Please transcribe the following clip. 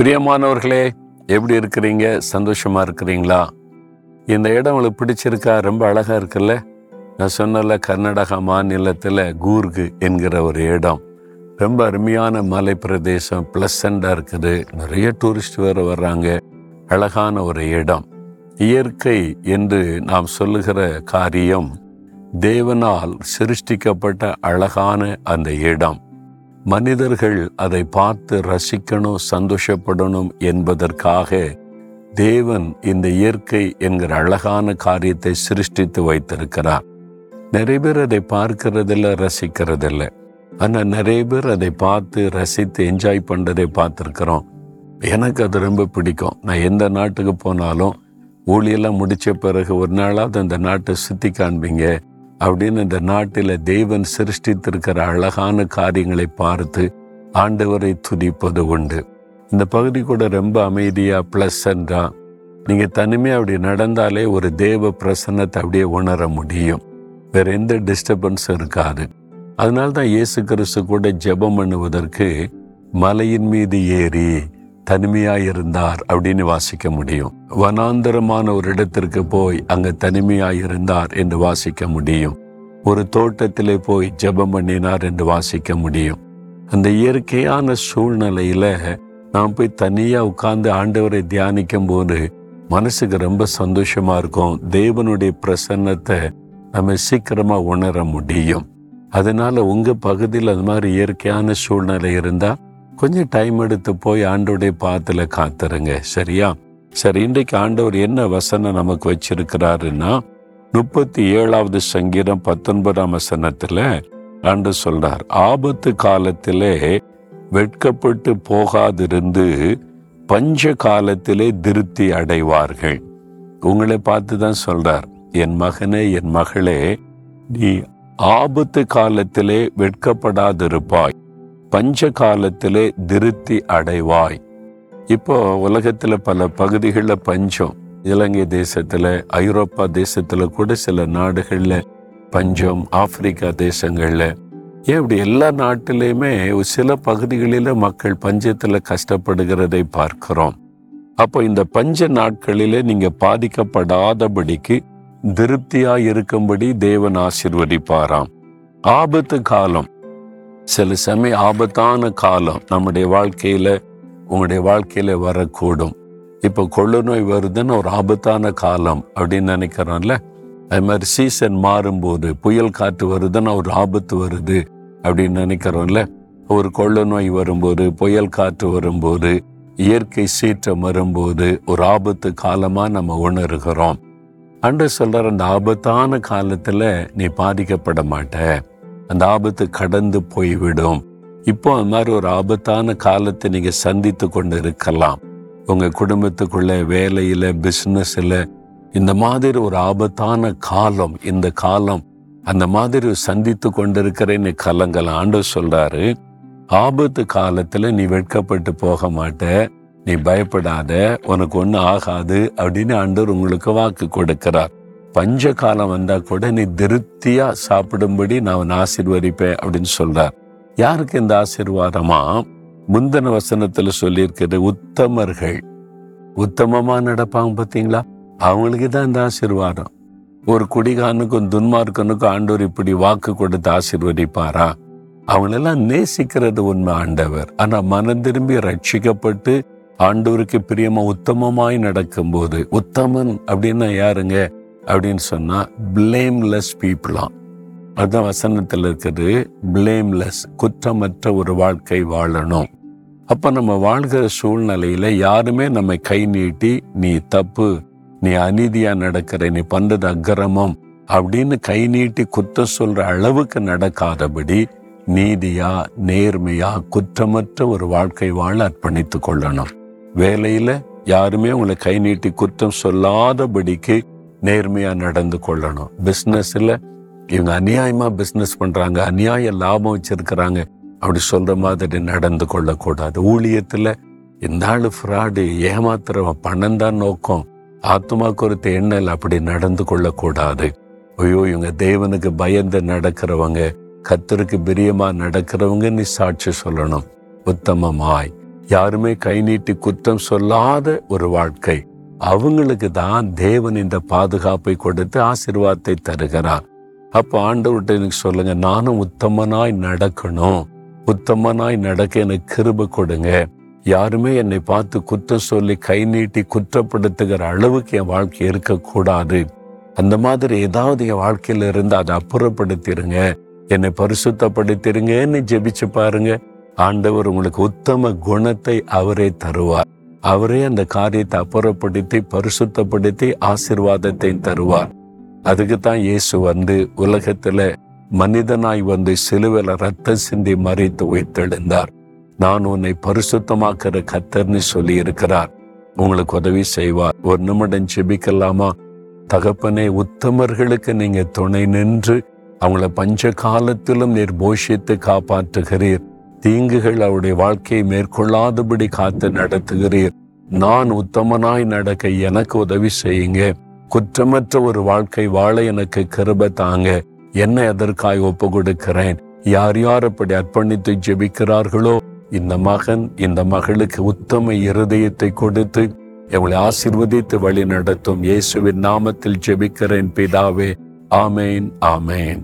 பிரியமானவர்களே எப்படி இருக்கிறீங்க? சந்தோஷமா இருக்கிறீங்களா? இந்த இடம் உங்களுக்கு பிடிச்சிருக்கா? ரொம்ப அழகா இருக்குல்ல? நான் சொன்னல கர்நாடகா மாநிலத்தில் கூர்கு என்கிற ஒரு இடம். ரொம்ப அருமையான மலை பிரதேசம் ப்ளசண்டாக இருக்குது. நிறைய டூரிஸ்ட் வேறு வர்றாங்க. அழகான ஒரு இடம். இயற்கை என்று நாம் சொல்லுகிற காரியம் தேவனால் சிருஷ்டிக்கப்பட்ட அழகான அந்த இடம். மனிதர்கள் அதை பார்த்து ரசிக்கணும் சந்தோஷப்படணும் என்பதற்காக தேவன் இந்த இயற்கை என்கிற அழகான காரியத்தை சிருஷ்டித்து வைத்திருக்கிறார். நிறைய பேர் அதை பார்க்கறதில்ல ரசிக்கிறதில்ல. ஆனால் நிறைய பேர் அதை பார்த்து ரசித்து என்ஜாய் பண்ணுறதை பார்த்துருக்குறோம். எனக்கு அது ரொம்ப பிடிக்கும். நான் எந்த நாட்டுக்கு போனாலும் ஊழியெல்லாம் முடித்த பிறகு ஒரு நாளாவது அந்த நாட்டை சுற்றி காண்பீங்க. அப்படின்னு இந்த நாட்டில் தெய்வன் சிருஷ்டித்திருக்கிற அழகான காரியங்களை பார்த்து ஆண்டவரை துதிப்பது உண்டு. இந்த பகுதி கூட ரொம்ப அமைதியாக பிளசண்டா நீங்கள் தனிமையாக அப்படி நடந்தாலே ஒரு தேவ பிரசன்னத்தை அப்படியே உணர முடியும். வேறு எந்த டிஸ்டர்பன்ஸும் இருக்காது. அதனால தான் இயேசு கிறிஸ்து கூட ஜெபம் பண்ணுவதற்கு மலையின் மீது ஏறி தனிமையாயிருந்தார் அப்படின்னு வாசிக்க முடியும். வனாந்தரமான ஒரு இடத்திற்கு போய் அங்க தனிமையாயிருந்தார் என்று வாசிக்க முடியும். ஒரு தோட்டத்திலே போய் ஜெபம் பண்ணினார் என்று வாசிக்க முடியும். அந்த இயற்கையான சூழ்நிலையில நாம் போய் தனியா உட்கார்ந்து ஆண்டவரை தியானிக்கும் போது மனசுக்கு ரொம்ப சந்தோஷமா இருக்கும். தேவனுடைய பிரசன்னத்தை நம்ம சீக்கிரமா உணர முடியும். அதனால உங்க பகுதியில் அது மாதிரி இயற்கையான சூழ்நிலை இருந்தால் கொஞ்சம் டைம் எடுத்து போய் ஆண்டோடைய பாத்துல காத்துருங்க. சரியா? சரி இன்றைக்கு ஆண்டவர் என்ன வசனம் நமக்கு வச்சிருக்கிறாருன்னா முப்பத்தி ஏழாவது சங்கீதம் பத்தொன்பதாம் வசனத்துல ஆண்டு சொல்றார் ஆபத்து காலத்திலே வெட்கப்பட்டு போகாதிருந்து பஞ்ச காலத்திலே திருப்தி அடைவார்கள். உங்களை பார்த்து தான் சொல்றார் என் மகனே என் மகளே நீ ஆபத்து காலத்திலே வெட்கப்படாதிருப்பாய். பஞ்ச காலத்திலே திருப்தி அடைவாய். இப்போ உலகத்தில் பல பகுதிகளில் பஞ்சம். இலங்கை தேசத்தில் ஐரோப்பா தேசத்தில் கூட சில நாடுகளில் பஞ்சம் ஆப்பிரிக்கா தேசங்களில். ஏன் இப்படி எல்லா நாட்டிலையுமே சில பகுதிகளில் மக்கள் பஞ்சத்தில் கஷ்டப்படுகிறதை பார்க்கிறோம். அப்போ இந்த பஞ்ச நாட்களிலே நீங்கள் பாதிக்கப்படாதபடிக்கு திருப்தியாக இருக்கும்படி தேவன் ஆசிர்வதிப்பாராம். ஆபத்து காலம். சில சமயம் ஆபத்தான காலம் நம்முடைய வாழ்க்கையில் உங்களுடைய வாழ்க்கையில் வரக்கூடும். இப்போ கொள்ளு நோய் வருதுன்னு ஒரு ஆபத்தான காலம் அப்படின்னு நினைக்கிறோம்ல அது மாதிரி சீசன் மாறும்போது புயல் காற்று வருதுன்னா ஒரு ஆபத்து வருது அப்படின்னு நினைக்கிறோம்ல? ஒரு கொள்ள நோய் வரும்போது புயல் காற்று வரும்போது இயற்கை சீற்றம் வரும்போது ஒரு ஆபத்து காலமாக நம்ம உணர்கிறோம். அன்று சொல்கிற அந்த ஆபத்தான காலத்தில் நீ பாதிக்கப்பட மாட்ட. அந்த ஆபத்து கடந்து போய்விடும். இப்போ அந்த மாதிரி ஒரு ஆபத்தான காலத்தை நீங்க சந்தித்து கொண்டு இருக்கலாம் உங்க குடும்பத்துக்குள்ள வேலையில பிஸ்னஸில் இந்த மாதிரி ஒரு ஆபத்தான காலம் இந்த காலம் அந்த மாதிரி சந்தித்து கொண்டிருக்கிறேன்னு கலங்கலாம் ஆண்டு சொல்றாரு ஆபத்து காலத்துல நீ வெட்கப்பட்டு போக மாட்ட நீ பயப்படாத உனக்கு ஒன்றும் ஆகாது அப்படின்னு ஆண்டவர் உங்களுக்கு வாக்கு கொடுக்கிறார். பஞ்ச காலம் வந்தா கூட நீ திருப்தியா சாப்பிடும்படி நான் ஆசிர்வதிப்பேன் ஆசீர்வதிப்பேன் அப்படின்னு சொல்றார். யாருக்கு இந்த ஆசீர்வாதமா? முந்தின வசனத்துல சொல்லியிருக்கிறது உத்தமர்கள். உத்தமமா நடப்பாங்க பார்த்தீங்களா? அவங்களுக்கு தான் இந்த ஆசீர்வாதம். ஒரு குடிகாரனுக்கும் துன்மார்க்கனுக்கும் ஆண்டவர் இப்படி வாக்கு கொடுத்து ஆசீர்வதிப்பாரா? அவங்களெல்லாம் நேசிக்கிறது உண்மை ஆண்டவர். ஆனா மனம் திரும்பி ரட்சிக்கப்பட்டு ஆண்டவருக்கு பிரியமா உத்தமமாய் நடக்கும்போது உத்தமன் அப்படின்னா யாருங்க? அப்படின்னு சொன்னா பிளேம்லெஸ் பீப்புளாம் அதுதான் வசனத்தில் இருக்கிறது பிளேம்லெஸ் குற்றமற்ற ஒரு வாழ்க்கை வாழணும். அப்ப நம்ம வாழ்கிற சூழ்நிலையில யாருமே நம்மை கை நீட்டி நீ தப்பு நீ அநீதியா நடக்கிற நீ பண்றது அக்கிரமம் அப்படின்னு கை நீட்டி குற்றம் சொல்ற அளவுக்கு நடக்காதபடி நீதியா நேர்மையா குற்றமற்ற ஒரு வாழ்க்கை வாழ அர்ப்பணித்துக் கொள்ளணும். வேலையில யாருமே உங்களை கை நீட்டி குற்றம் சொல்லாதபடிக்கு நேர்மையா நடந்து கொள்ளணும். பிசினஸ்ல இவங்க அநியாயமா பிசினஸ் பண்றாங்க அநியாய லாபம் வச்சுருக்கிறாங்க அப்படி சொல்ற மாதிரி நடந்து கொள்ளக்கூடாது. ஊழியத்துல இந்த ஆள் ஃப்ராடு ஏமாத்துறவன் பணம் தான் நோக்கம். ஆத்மாக்கு ஒரு எண்ணல் அப்படி நடந்து கொள்ளக்கூடாது. ஐயோ இவங்க தேவனுக்கு பயந்து நடக்கிறவங்க கத்தருக்கு பிரியமா நடக்கிறவங்க நீ சாட்சி சொல்லணும். உத்தமமாய். யாருமே கை நீட்டி குற்றம் சொல்லாத ஒரு வாழ்க்கை. அவங்களுக்கு தான் தேவன் இந்த பாதுகாப்பை கொடுத்து ஆசிர்வாதத்தை தருகிறார். அப்போ ஆண்டவர்கிட்ட எனக்கு சொல்லுங்க நானும் உத்தமனாய் நடக்கணும். உத்தமனாய் நடக்க எனக்கு கிருப கொடுங்க. யாருமே என்னை பார்த்து குற்றம் சொல்லி கை நீட்டி குற்றப்படுத்துகிற அளவுக்கு என் வாழ்க்கை இருக்கக்கூடாது. அந்த மாதிரி ஏதாவது என் வாழ்க்கையில இருந்து அதை அப்புறப்படுத்திருங்க. என்னை பரிசுத்தப்படுத்திருங்கன்னு ஜெபிச்சு பாருங்க. ஆண்டவர் உங்களுக்கு உத்தம குணத்தை அவரே தருவார். அவரே அந்த காரியத்தை அப்புறப்படுத்தி பரிசுத்தப்படுத்தி ஆசிர்வாதத்தை தருவார். அதுக்கு தான் இயேசு வந்து உலகத்துல மனிதனாய் வந்து சிலுவையில ரத்த சிந்தி மறைத்து உயிர்த்தெழுந்தார். நான் உன்னை பரிசுத்தமாக்குற கத்தர்னு சொல்லி இருக்கிறார் உங்களுக்கு உதவி செய்வார். ஒரு நிமிடம் செபிக்கலாமா தகப்பனே உத்தமர்களுக்கு நீங்க துணை நின்று அவங்கள பஞ்ச காலத்திலும் நீர் போஷித்து காப்பாற்றுகிறீர். தீங்குகள் அவருடைய வாழ்க்கையை மேற்கொள்ளாதபடி காத்து நடத்துகிறீர். நான் உத்தமனாய் நடக்க எனக்கு உதவி செய்யுங்க. குற்றமற்ற ஒரு வாழ்க்கை வாழ எனக்கு கிருப தாங்க. என்ன எதற்காய் ஒப்பு கொடுக்கிறேன் யார் யார் அப்படி அர்ப்பணித்து ஜெபிக்கிறார்களோ இந்த மகன் இந்த மகளுக்கு உத்தம இருதயத்தை கொடுத்து எவளை ஆசிர்வதித்து வழி நடத்தும் இயேசுவின் நாமத்தில் ஜெபிக்கிறேன் பிதாவே. ஆமேன் ஆமேன்.